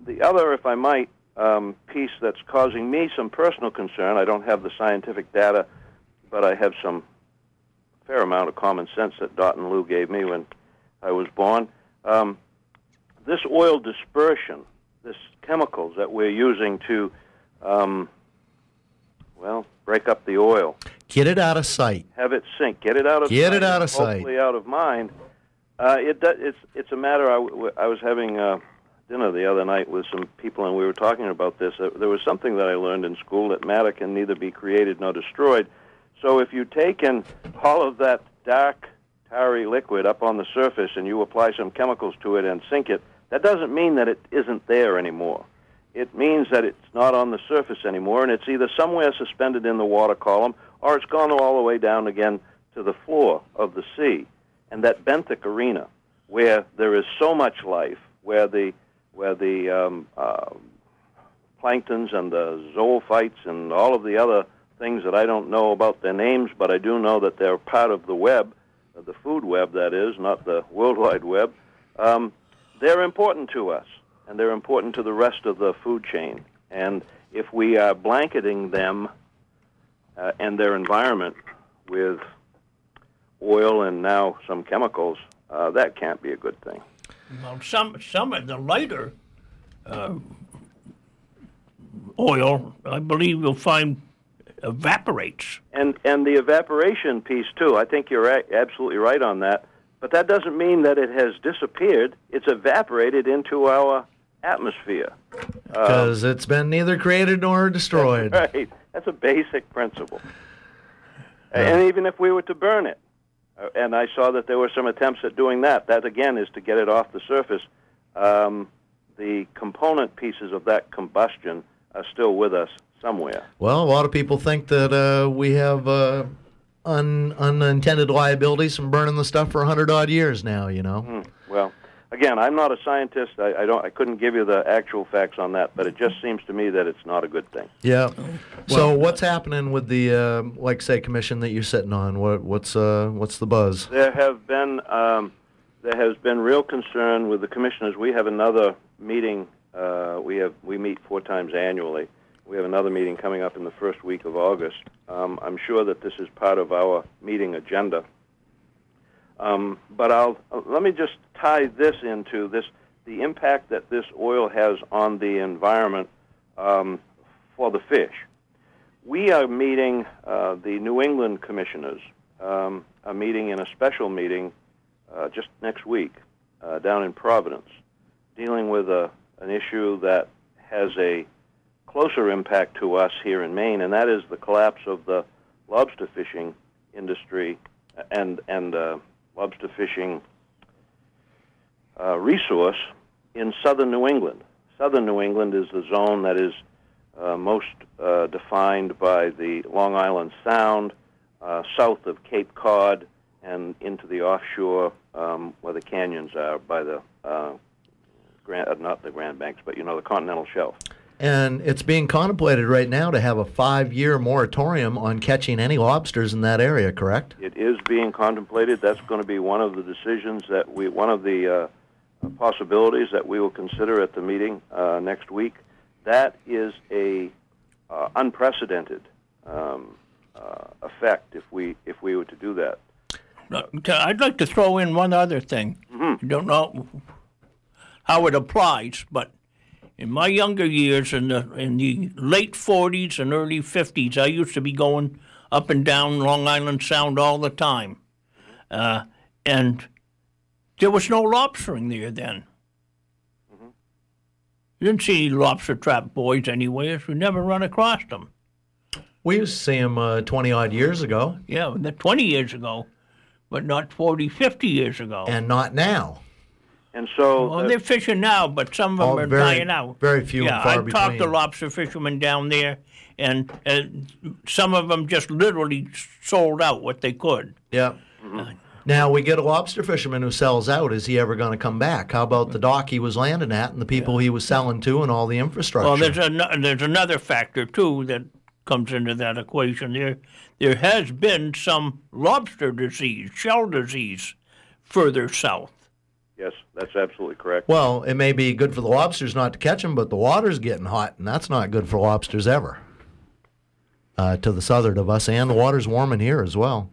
The other, if I might, um, piece that's causing me some personal concern. I don't have the scientific data, but I have some fair amount of common sense that Dot and Lou gave me when I was born. Um, this oil dispersion, this chemicals that we're using to, um, well, break up the oil, Get it out of sight. have it sink, get it out of Get sight, it out of sight. hopefully out of mind. Uh, it do, it's it's a matter. I, w- I was having uh, dinner the other night with some people, and we were talking about this. Uh, there was something that I learned in school that matter can neither be created nor destroyed. So if you take all of that dark, tarry liquid up on the surface and you apply some chemicals to it and sink it, that doesn't mean that it isn't there anymore. It means that it's not on the surface anymore, and it's either somewhere suspended in the water column or it's gone all the way down again to the floor of the sea. And that benthic arena, where there is so much life, where the where the um, uh, planktons and the zoophytes and all of the other things that I don't know about their names, but I do know that they're part of the web, uh, the food web, that is, not the World Wide Web. Um, they're important to us, and they're important to the rest of the food chain. And if we are blanketing them uh, and their environment with oil and now some chemicals, uh, that can't be a good thing. Well, some some of the lighter uh, oil, I believe you'll find evaporates. And and the evaporation piece too. I think you're a- absolutely right on that. But that doesn't mean that it has disappeared. It's evaporated into our atmosphere. Uh, Because it's been neither created nor destroyed. right. That's a basic principle. And even if we were to burn it, uh, and I saw that there were some attempts at doing that, that again is to get it off the surface. Um, the component pieces of that combustion are still with us somewhere. Well, a lot of people think that uh, we have uh, un- unintended liabilities from burning the stuff for a hundred odd years now. You know. Hmm. Well, again, I'm not a scientist. I, I don't. I couldn't give you the actual facts on that, but it just seems to me that it's not a good thing. Yeah. so what's happening with the uh, like say commission that you're sitting on? What what's uh, what's the buzz? There have been um, there has been real concern with the commissioners. We have another meeting. Uh, we have we meet four times annually. We have another meeting coming up in the first week of August. Um, I'm sure that this is part of our meeting agenda. Um, but I'll uh, let me just tie this into this the impact that this oil has on the environment um, for the fish. We are meeting uh, the New England commissioners. Um, a meeting in a special meeting uh, just next week uh, down in Providence, dealing with a, an issue that has a closer impact to us here in Maine, and that is the collapse of the lobster fishing industry and and uh, lobster fishing uh, resource in southern New England. Southern New England is the zone that is uh, most uh, defined by the Long Island Sound, uh, south of Cape Cod, and into the offshore um, where the canyons are by the uh, Grand, not the Grand Banks, but you know the continental shelf. And it's being contemplated right now to have a five-year moratorium on catching any lobsters in that area. Correct? It is being contemplated. That's going to be one of the decisions that we, one of the uh, possibilities that we will consider at the meeting uh, next week. That is a uh, unprecedented um, uh, effect if we if we were to do that. I'd like to throw in one other thing. Mm-hmm. I don't know how it applies, but in my younger years, in the in the late '40s and early '50s, I used to be going up and down Long Island Sound all the time, uh, and there was no lobstering there then. You didn't see lobster trap buoys anywhere. We never run across them. We used to see them uh, twenty odd years ago, Yeah, 20 years ago, but not 40, 50 years ago. and not now. And so, Well, uh, they're fishing now, but some of them are very- dying out. very few and Yeah, far I've talked to between. lobster fishermen down there, and uh, some of them just literally sold out what they could. Yeah. Mm-hmm. Now we get a lobster fisherman who sells out. Is he ever going to come back? How about the dock he was landing at and the people he was selling to and all the infrastructure? Well, there's an, there's another factor too that comes into that equation. There there has been some lobster disease, shell disease, further south. Yes, that's absolutely correct. Well, it may be good for the lobsters not to catch them, but the water's getting hot, and that's not good for lobsters ever. Uh, to the southern of us, and the water's warming here as well.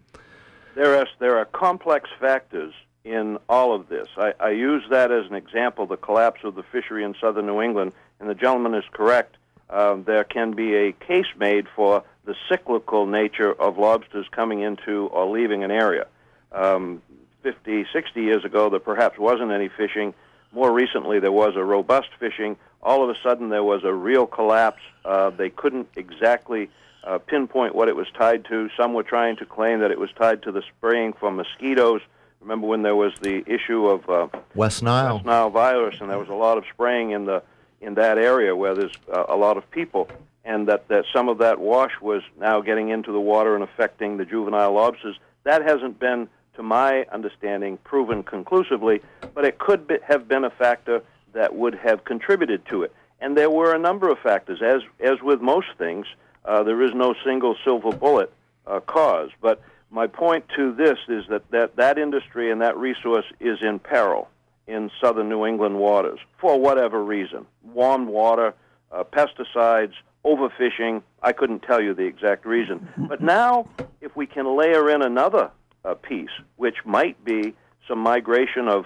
There are there are complex factors in all of this. I, I use that as an example, the collapse of the fishery in southern New England, and the gentleman is correct. Um, there can be a case made for the cyclical nature of lobsters coming into or leaving an area. Um, 50, 60 years ago, there perhaps wasn't any fishing. More recently, there was a robust fishing. All of a sudden, there was a real collapse. Uh, they couldn't exactly uh, pinpoint what it was tied to. Some were trying to claim that it was tied to the spraying for mosquitoes. Remember when there was the issue of uh, West Nile. West Nile virus, and there was a lot of spraying in the in that area where there's uh, a lot of people, and that, that some of that wash was now getting into the water and affecting the juvenile lobsters. That hasn't been, to my understanding, proven conclusively, but it could be, have been a factor that would have contributed to it. And there were a number of factors. As as with most things, uh, there is no single silver bullet uh, cause. But my point to this is that, that that industry and that resource is in peril in southern New England waters for whatever reason. Warm water, uh, pesticides, overfishing. I couldn't tell you the exact reason. But now, if we can layer in another uh, piece, which might be some migration of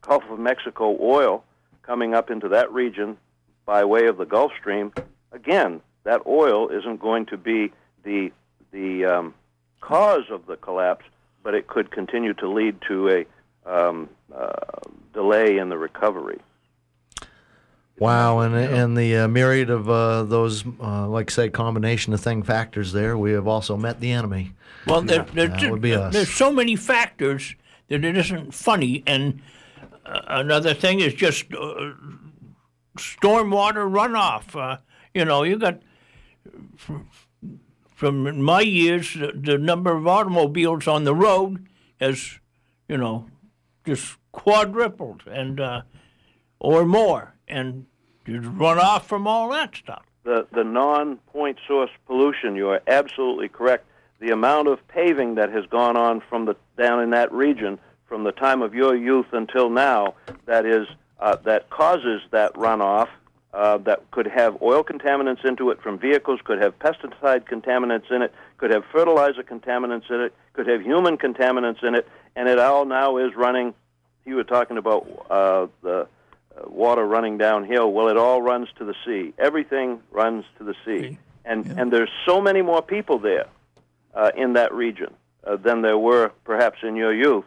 Gulf of Mexico oil coming up into that region by way of the Gulf Stream, again, that oil isn't going to be the the um, cause of the collapse, but it could continue to lead to a um, uh, delay in the recovery. Wow, and and the uh, myriad of uh, those, uh, like say, combination of thing factors there, we have also met the enemy. Well, there, there, That would be us. there's so many factors that it isn't funny. And uh, another thing is just uh, stormwater runoff. Uh, you know, you got from, from my years, the, the number of automobiles on the road has, you know, just quadrupled and uh, or more, and there's runoff from all that stuff. The the non-point source pollution. You are absolutely correct. The amount of paving that has gone on from the down in that region from the time of your youth until now, that is uh, that causes that runoff. Uh, that could have oil contaminants into it from vehicles, could have pesticide contaminants in it, could have fertilizer contaminants in it, could have human contaminants in it, and it all now is running. You were talking about uh, the water running downhill. Well, it all runs to the sea. Everything runs to the sea, and and there's so many more people there uh, in that region uh, than there were perhaps in your youth.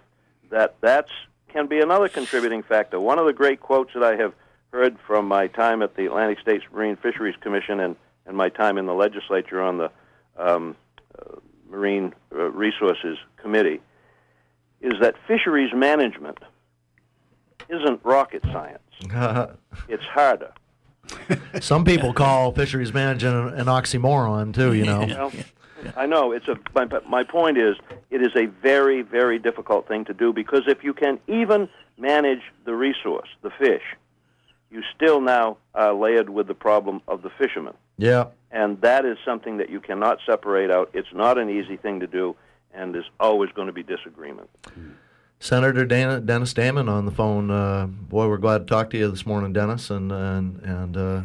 That that's can be another contributing factor. One of the great quotes that I have heard from my time at the Atlantic States Marine Fisheries Commission and, and my time in the legislature on the um, uh, Marine uh, Resources Committee is that fisheries management isn't rocket science. It's harder. Some people call fisheries management an, oxymoron too. You know. You know, I know it's a. My, but my point is, it is a very, very difficult thing to do because if you can even manage the resource, the fish, you still now are layered with the problem of the fishermen, Yeah. and that is something that you cannot separate out. It's not an easy thing to do, and there's always going to be disagreement. Senator Dana, Dennis Damon on the phone. Uh, boy, we're glad to talk to you this morning, Dennis, and and and uh,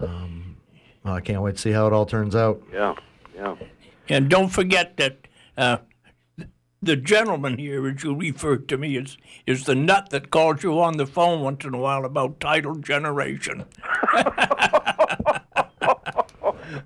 um, I can't wait to see how it all turns out. Yeah, yeah. And don't forget that uh, the gentleman here, as you referred to me, is is the nut that calls you on the phone once in a while about tidal generation.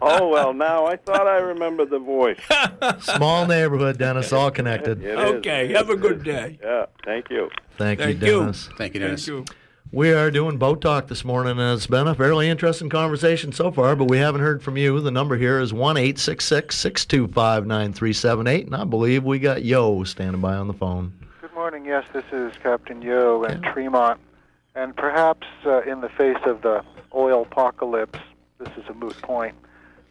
Oh well, now I thought I remembered the voice. Small neighborhood, Dennis, all connected. It is. Okay, have a good day. Yeah, thank you. Thank, you, Thank you. Dennis. Thank you, Dennis. Thank you. We are doing boat talk this morning, and it's been a fairly interesting conversation so far, but we haven't heard from you. The number here is 1 625 9378, and I believe we got Yo standing by on the phone. Good morning. Yes, this is Captain Yo in Tremont. And perhaps uh, in the face of the oil apocalypse, this is a moot point.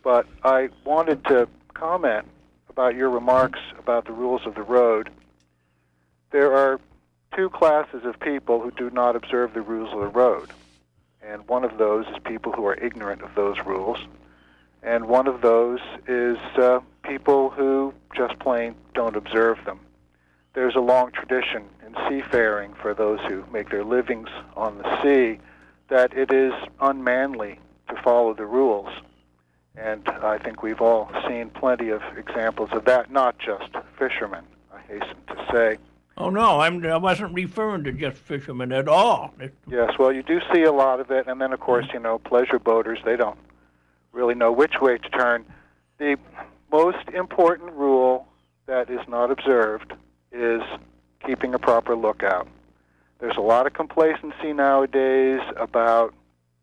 But I wanted to comment about your remarks about the rules of the road. there are two classes of people who do not observe the rules of the road. And one of those is people who are ignorant of those rules. And one of those is uh, people who just plain don't observe them. There's a long tradition in seafaring for those who make their livings on the sea that it is unmanly to follow the rules. And I think we've all seen plenty of examples of that, not just fishermen, I hasten to say. Oh no, I'm, I wasn't referring to just fishermen at all. Yes, well, you do see a lot of it, and then, of course, mm. you know, pleasure boaters, they don't really know which way to turn. The most important rule that is not observed is keeping a proper lookout. There's a lot of complacency nowadays about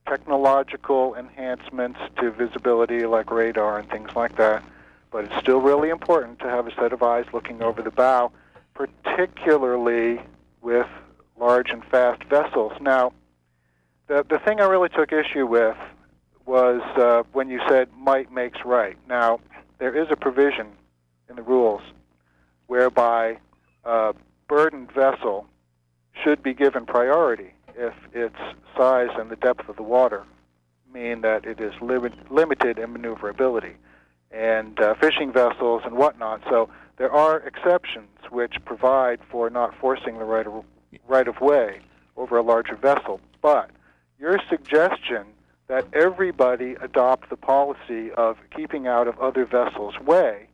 technological enhancements to visibility like radar and things like that, but it's still really important to have a set of eyes looking over the bow, particularly with large and fast vessels. Now, the, the thing I really took issue with was uh, when you said might makes right. Now, there is a provision in the rules whereby a burdened vessel should be given priority if its size and the depth of the water mean that it is limit, limited in maneuverability and uh, fishing vessels and whatnot. So there are exceptions which provide for not forcing the right of, right of way over a larger vessel. But your suggestion that everybody adopt the policy of keeping out of other vessels' way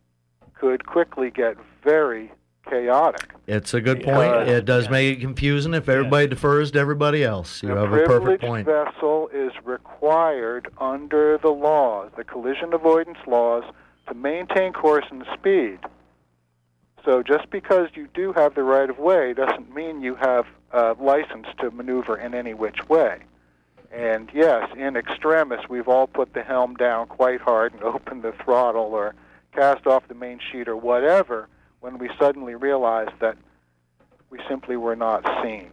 could quickly get very chaotic. It's a good point. It does make it confusing if everybody defers to everybody else. You have a perfect point. vessel is required under the laws, the collision avoidance laws, to maintain course and speed. So just because you do have the right of way doesn't mean you have a license to maneuver in any which way. And yes, in extremis, we've all put the helm down quite hard and opened the throttle or cast off the main sheet or whatever when we suddenly realized that we simply were not seen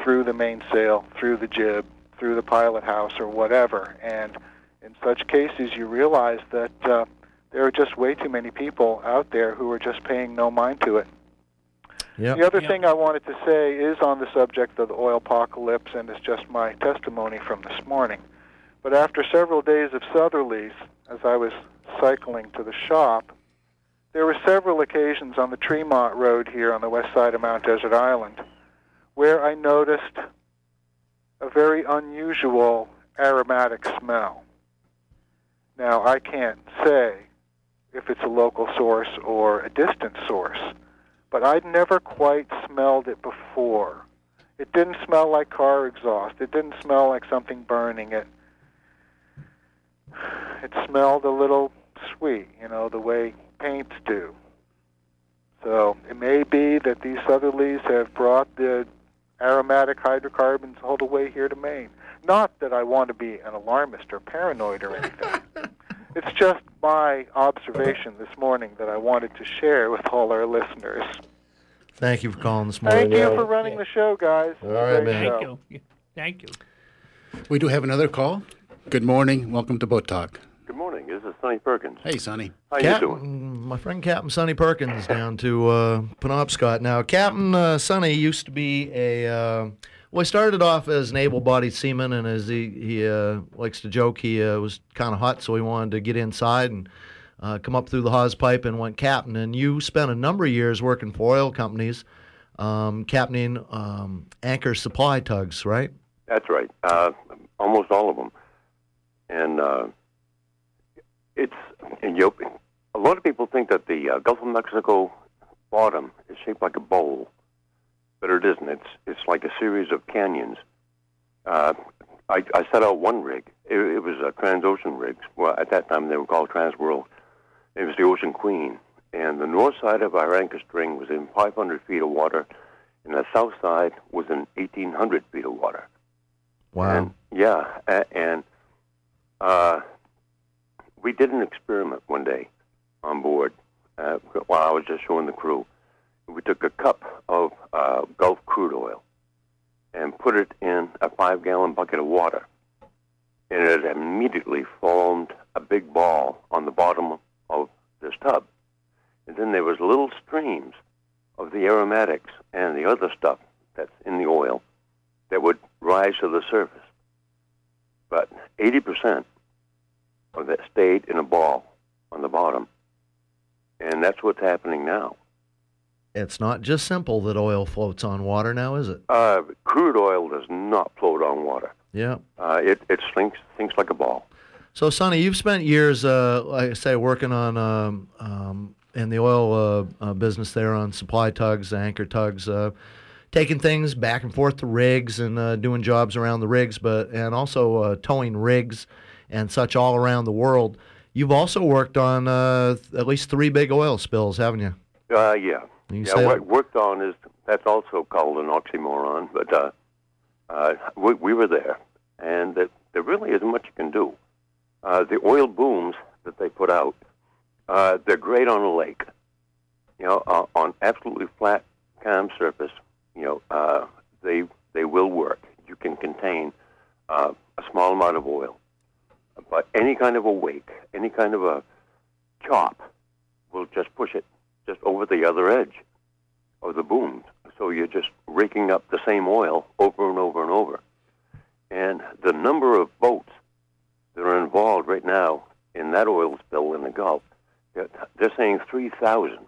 through the mainsail, through the jib, through the pilot house, or whatever. And in such cases, you realize that uh, there are just way too many people out there who are just paying no mind to it. Yep. The other thing I wanted to say is on the subject of the oil apocalypse, and it's just my testimony from this morning. But after several days of southerlies, as I was cycling to the shop, there were several occasions on the Tremont Road here on the west side of Mount Desert Island where I noticed a very unusual aromatic smell. Now, I can't say if it's a local source or a distant source, but I'd never quite smelled it before. It didn't smell like car exhaust. It didn't smell like something burning. It it smelled a little sweet, you know, the way paints do. So it may be that these southerlies have brought the aromatic hydrocarbons all the way here to Maine. Not that I want to be an alarmist or paranoid or anything. it's just my observation this morning that I wanted to share with all our listeners. Thank you for calling this morning. Thank you for running the show, guys. All right, man. Thank you. Thank you. We do have another call. Good morning. Welcome to Boat Talk. Good morning. This is Sonny Perkins. Hey, Sonny. How you doing? My friend Captain Sonny Perkins down to uh, Penobscot. Now, Captain uh, Sonny used to be a. Uh, well, he started off as an able-bodied seaman, and as he he uh, likes to joke, he uh, was kind of hot, so he wanted to get inside and uh, come up through the hawse pipe and went captain. And you spent a number of years working for oil companies, um, captaining um, anchor supply tugs, right? That's right. Uh, almost all of them. And uh, it's and you, a lot of people think that the uh, Gulf of Mexico bottom is shaped like a bowl, but it isn't. It's it's like a series of canyons. Uh, I, I set out one rig. It, it was a Transocean rig. Well, at that time they were called Transworld. It was the Ocean Queen, and the north side of our anchor string was in 500 feet of water, and the south side was in 1,800 feet of water. Wow. And, yeah, and uh, we did an experiment one day on board uh, while I was just showing the crew. We took a cup of uh, Gulf crude oil and put it in a five-gallon bucket of water, and it immediately formed a big ball on the bottom of this tub. And then there was little streams of the aromatics and the other stuff that's in the oil that would rise to the surface. But 80% of that stayed in a ball on the bottom. And that's what's happening now. It's not just simple that oil floats on water now, is it? Uh, crude oil does not float on water. Yeah. Uh, it it sinks sinks like a ball. So, Sonny, you've spent years, uh, like I say, working on um, um, in the oil uh, uh, business there on supply tugs, anchor tugs, uh, taking things back and forth to rigs and uh, doing jobs around the rigs, but and also uh, towing rigs and such all around the world. You've also worked on uh, at least three big oil spills, haven't you? Uh, yeah. You yeah, what worked on is that's also called an oxymoron, but uh, uh, we, we were there, and that there really isn't much you can do. Uh, the oil booms that they put out, uh, they're great on a lake. You know, uh, on absolutely flat, calm surface, you know, uh, they they will work. You can contain uh, a small amount of oil, but any kind of a wake, any kind of a chop, will just push it just over the other edge of the boom. So you're just raking up the same oil over and over and over. And the number of boats that are involved right now in that oil spill in the Gulf, they're, they're saying 3,000.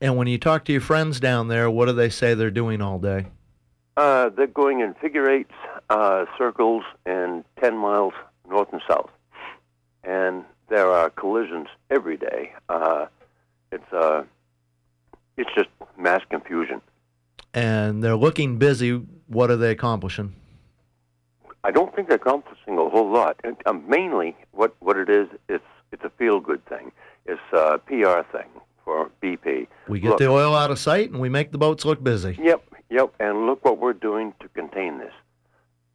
And when you talk to your friends down there, what do they say they're doing all day? Uh, they're going in figure eights, uh, circles, and 10 miles north and south. And there are collisions every day. Uh, it's, uh, it's just mass confusion. And they're looking busy. What are they accomplishing? I don't think they're accomplishing a whole lot. And, uh, mainly, what, what it is, it's it's a feel good thing. It's a PR thing for BP. We get Look, the oil out of sight and we make the boats look busy. Yep, yep. And look what we're doing to contain this.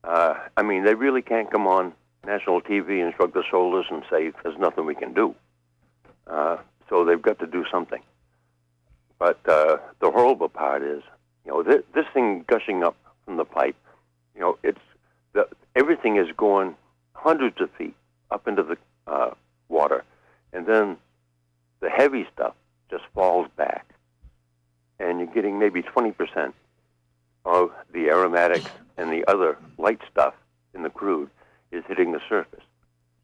Uh, I mean, they really can't come on national TV and shrug their shoulders and say there's nothing we can do. Uh, so they've got to do something. But uh, the horrible part is, you know, this, this thing gushing up from the pipe. You know, it's the, everything is going hundreds of feet up into the uh, water, and then the heavy stuff just falls back, and you're getting maybe 20% of the aromatics and the other light stuff in the crude is hitting the surface.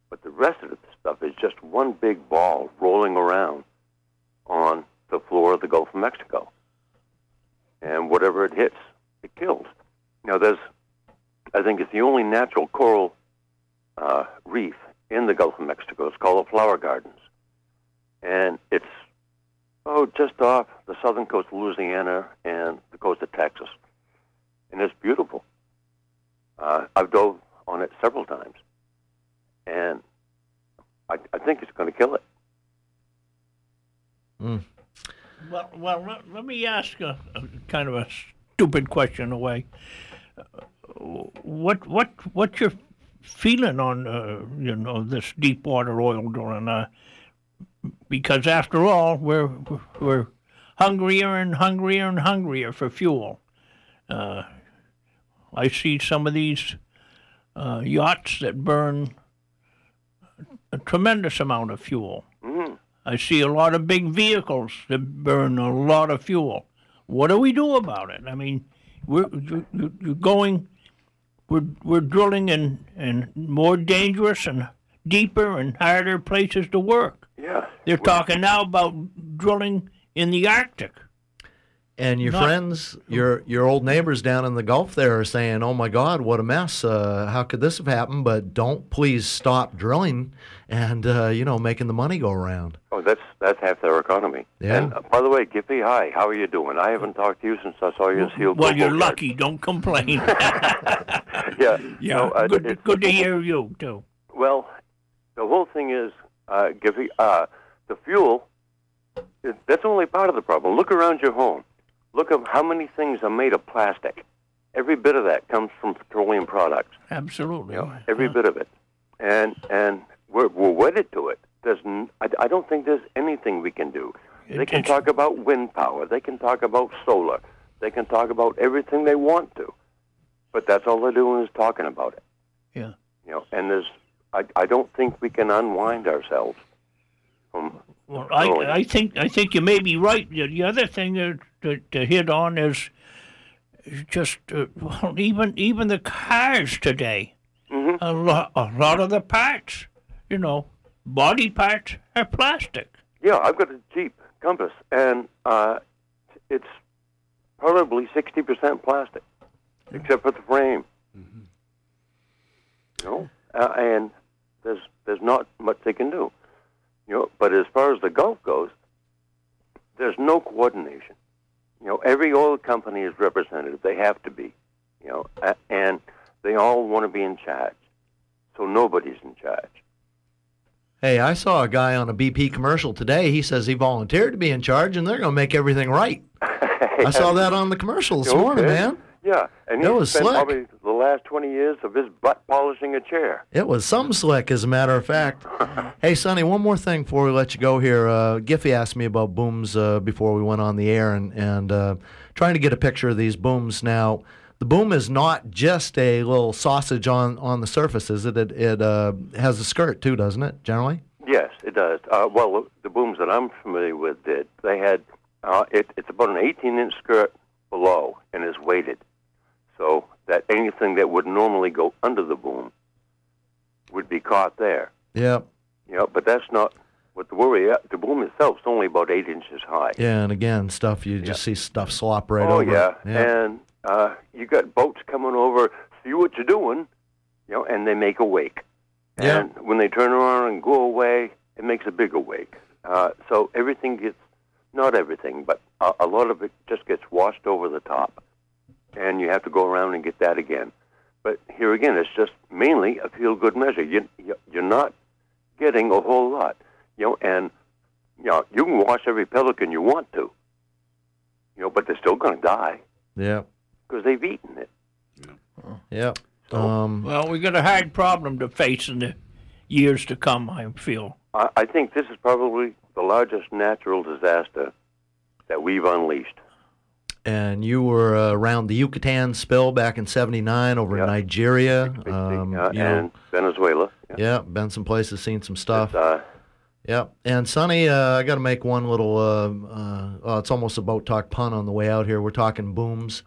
But the rest of the stuff is just one big ball rolling around on the floor of the Gulf of Mexico. And whatever it hits, it kills. Now, there's, I think it's the only natural coral uh, reef in the Gulf of Mexico. It's called the Flower Gardens. And it's, oh, just off the southern coast of Louisiana and the coast of Texas. And it's beautiful. Uh, I've dove on it several times. And I, I think it's going to kill it. Well, well, let, let me ask a, a kind of a stupid question away. Uh, What, what, what's your feeling on, uh, you know, this deep water oil drilling? Uh, because after all, we're we're hungrier and hungrier and hungrier for fuel. Uh, I see some of these uh, yachts that burn a tremendous amount of fuel. Mm. I see a lot of big vehicles that burn a lot of fuel. What do we do about it? I mean, we're you- you- you're going, we're we're drilling in in more dangerous and deeper and harder places to work. Yeah. They're talking now about drilling in the Arctic. And your Not- friends, your your old neighbors down in the Gulf there are saying, "Oh my God, what a mess! Uh, how could this have happened?" But don't please stop drilling, and uh, you know, making the money go around. Oh, that's that's half their economy. Yeah. And uh, by the way, Gippy, hi. How are you doing? I haven't talked to you since I saw you in Seal. Well, you're Boulevard. lucky. Don't complain. Yeah. yeah, No, uh, good, it's- good to hear you too. Well, the whole thing is, uh, Gippy, uh, the fuel. That's only part of the problem. Look around your home. Look at how many things are made of plastic. Every bit of that comes from petroleum products. Absolutely. Every bit of it, and and we're we're wedded to it. There's n- I, I don't think there's anything we can do. They can talk about wind power. They can talk about solar. They can talk about everything they want to, but that's all they're doing is talking about it. Yeah. You know, and there's I I don't think we can unwind ourselves from Well, I, I think I think you may be right. The, the other thing to, to, to hit on is, just uh, well, even even the cars today. Mm-hmm. A lot a lot of the parts, you know, body parts are plastic. Yeah, I've got a Jeep Compass, and uh, it's probably sixty percent plastic, except for the frame. You know, uh, and there's there's not much they can do. You know, but as far as the Gulf goes, there's no coordination. You know, every oil company is represented. They have to be. You know, and they all want to be in charge. So nobody's in charge. Hey, I saw a guy on a BP commercial today. He says he volunteered to be in charge, and they're going to make everything right. I saw that on the commercial this morning, man. Yeah, and he was spent slick. probably the last 20 years of his butt polishing a chair. It was some slick, as a matter of fact. hey, Sonny, one more thing before we let you go here. Uh, Giffy asked me about booms uh, before we went on the air, and and uh, trying to get a picture of these booms. Now, the boom is not just a little sausage on on the surface, is it? It, it uh, has a skirt too, doesn't it? Generally. Yes, it does. Uh, well, the booms that I'm familiar with did. They had, uh, it, it's about an 18 inch skirt below and is weighted. So that anything that would normally go under the boom would be caught there. Yeah. You know, but that's not what the worry. uh, The boom itself is only about eight inches high. Yeah, and again, stuff you just see stuff slop right oh over. it. yeah, yeah. and uh, you got boats coming over, see what you're doing, you know, and they make a wake. Yeah. And when they turn around and go away, it makes a bigger wake. Uh, so everything gets, not everything, but a, a lot of it just gets washed over the top, and you have to go around and get that again. But here again, it's just mainly a feel-good measure. You, you you're not getting a whole lot, you know, and you know you can wash every pelican you want to, you know, but they're still going to die yeah, because they've eaten it. yeah. Um, Well, we got a hard problem to face in the years to come. I feel. I, I think this is probably the largest natural disaster that we've unleashed. And you were uh, around the Yucatan spill back in '79 over in Nigeria. Um, Uh, you know, and Venezuela. yeah, been some places, seen some stuff. Uh, Yeah, and Sonny, uh, I got to make one little. Uh, uh, oh, it's almost a boat talk pun on the way out here. We're talking booms.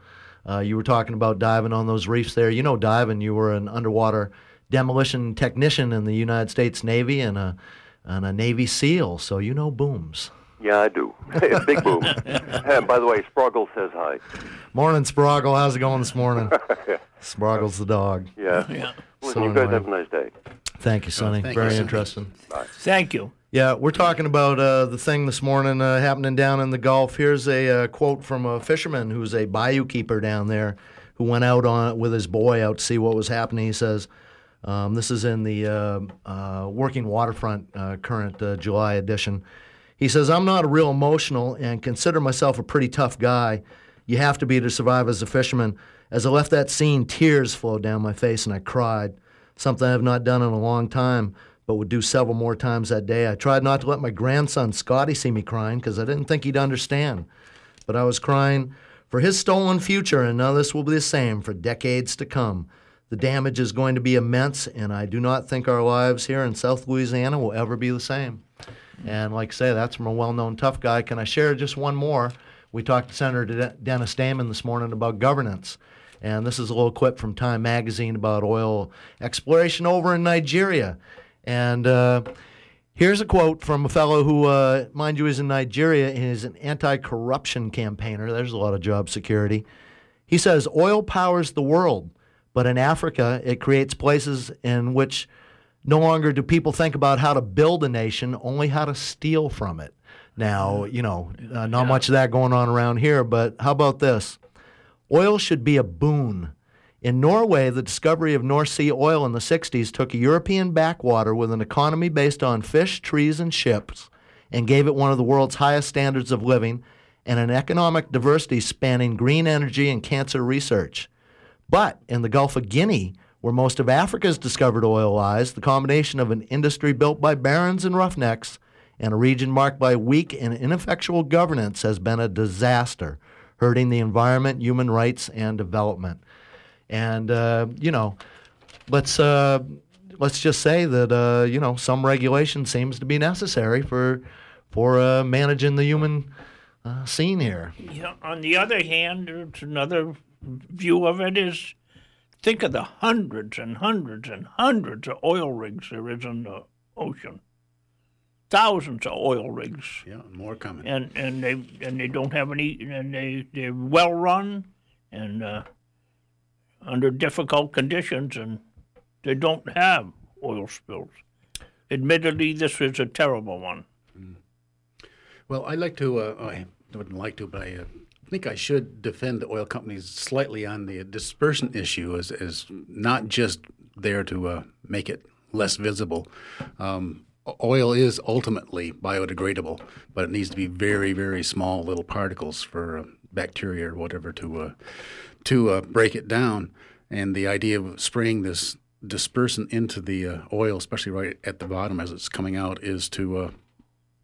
Uh, you were talking about diving on those reefs there. You know, diving. You were an underwater demolition technician in the United States Navy and a and a Navy SEAL, so you know booms. Yeah, I do. Big boom. and by the way, Sproggle says hi. Morning, Sproggle. How's it going this morning? Sproggle's the dog. Yeah. Yeah. Listen, So you guys annoying. have a nice day. Thank you, Sonny. thank you, Very Sonny. interesting. Thank you. Yeah, we're talking about uh, the thing this morning uh, happening down in the Gulf. Here's a uh, quote from a fisherman who's a bayou keeper down there who went out on with his boy out to see what was happening. He says, um, "This is in the uh, uh, Working Waterfront uh, current uh, July edition." He says, "I'm not a real emotional and consider myself a pretty tough guy. You have to be to survive as a fisherman." As I left that scene, tears flowed down my face and I cried. Something I have not done in a long time, but would do several more times that day. I tried not to let my grandson Scotty see me crying because I didn't think he'd understand. But I was crying for his stolen future, and now this will be the same for decades to come. The damage is going to be immense, and I do not think our lives here in South Louisiana will ever be the same. And like I say, that's from a well known tough guy. Can I share just one more? We talked to Senator De- Dennis Damon this morning about governance. And this is a little clip from Time Magazine about oil exploration over in Nigeria. And uh, here's a quote from a fellow who, uh, mind you, is in Nigeria and is an anti corruption campaigner. There's a lot of job security. He says oil powers the world, but in Africa, it creates places in which no longer do people think about how to build a nation, only how to steal from it. Now, you know, uh, not much of that going on around here, but how about this? Oil should be a boon. In Norway, the discovery of North Sea oil in the 60s took a European backwater with an economy based on fish, trees, and ships and gave it one of the world's highest standards of living and an economic diversity spanning green energy and cancer research. But in the Gulf of Guinea, where most of Africa's discovered oil lies, the combination of an industry built by barons and roughnecks and a region marked by weak and ineffectual governance has been a disaster, hurting the environment, human rights, and development. And uh, you know, let's uh, let's just say that uh, you know some regulation seems to be necessary for for uh, managing the human uh, scene here. On the other hand, another view of it is think of the hundreds and hundreds and hundreds of oil rigs there is in the ocean. Thousands of oil rigs. Yeah, more coming. And and they and they don't have any and they they're well run and uh, under difficult conditions and they don't have oil spills. Admittedly, this is a terrible one. Well, I'd like to, uh, I wouldn't like to, but I uh, think I should defend the oil companies slightly on the dispersion issue as, as not just there to uh, make it less visible. Um, oil is ultimately biodegradable, but it needs to be very, very small little particles for uh, bacteria or whatever to uh, to uh, break it down. And the idea of spraying this dispersant into the uh, oil, especially right at the bottom as it's coming out, is to, uh,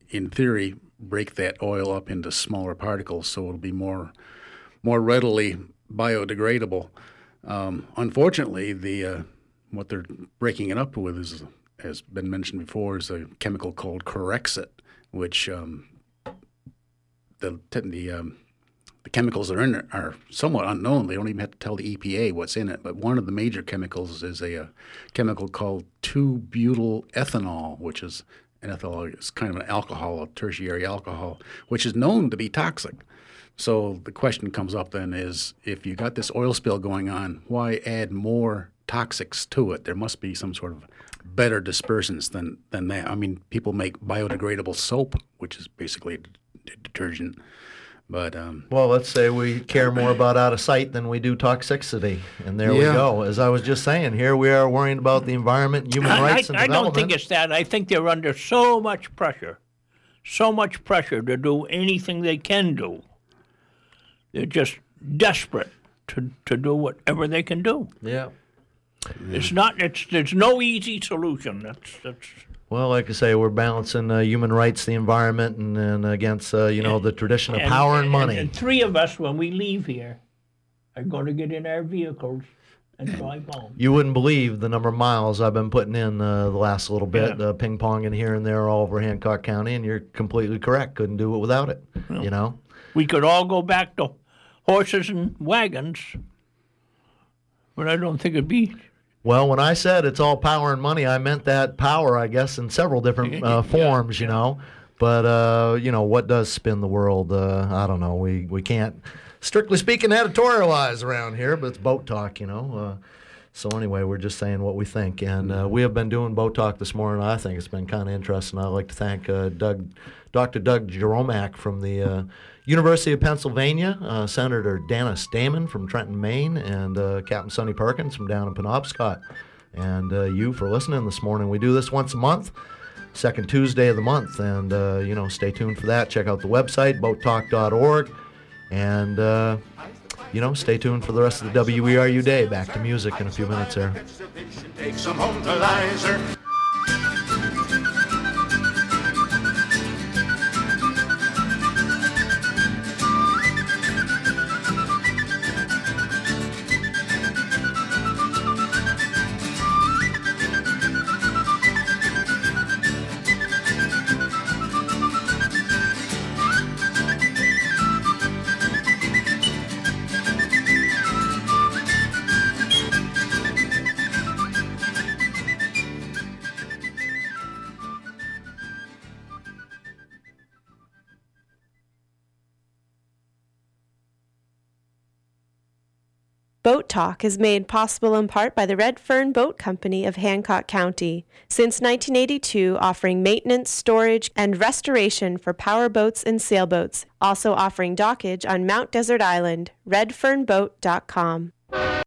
in theory, break that oil up into smaller particles so it'll be more more readily biodegradable. Um, unfortunately, the uh, what they're breaking it up with is, has been mentioned before, is a chemical called Corexit, which um, the the um, the chemicals that are in it are somewhat unknown. They don't even have to tell the EPA what's in it. But one of the major chemicals is a, a chemical called 2-butoxyethanol, which is ethanol is kind of an alcohol, a tertiary alcohol, which is known to be toxic. So the question comes up then is if you got this oil spill going on, why add more toxics to it? There must be some sort of better dispersants than, than that. I mean, people make biodegradable soap, which is basically a detergent. But um, well, let's say we care more about out of sight than we do toxicity, and there Yeah. we go. As I was just saying, here we are worrying about the environment, human I, rights, I, and I development. don't think it's that. I think they're under so much pressure, so much pressure to do anything they can do. They're just desperate to, to do whatever they can do. yeah. It's not. It's there's no easy solution. That's that's. Well, like I say, we're balancing uh, human rights, the environment, and, and against uh, you know the tradition of power and, money. And, three of us, when we leave here, are going to get in our vehicles and drive home. You wouldn't believe the number of miles I've been putting in uh, the last little bit, Yeah. uh, ping ponging here and there all over Hancock County, and you're completely correct. Couldn't do it without it. You know. We could all go back to horses and wagons, but I don't think it'd be. Well, when I said it's all power and money, I meant that power, I guess, in several different uh, forms, you know. But uh, you know, what does spin the world? Uh, I don't know. We we can't, strictly speaking, editorialize around here, but it's boat talk, you know. Uh, so anyway, we're just saying what we think, and uh, we have been doing boat talk this morning. I think it's been kind of interesting. I'd like to thank uh, Doug, Dr. Doug Jeromack from the uh, University of Pennsylvania, uh, Senator Dennis Damon from Trenton, Maine, and uh, Captain Sonny Perkins from down in Penobscot, and uh, you for listening this morning. We do this once a month, second Tuesday of the month, and uh, you know, stay tuned for that. Check out the website boattalk.org, and uh, you know, stay tuned for the rest of the WERU day. Back to music in a few minutes here. Talk is made possible in part by the Red Fern Boat Company of Hancock County. Since 1982, offering maintenance, storage, and restoration for power boats and sailboats. Also offering dockage on Mount Desert Island, redfernboat.com.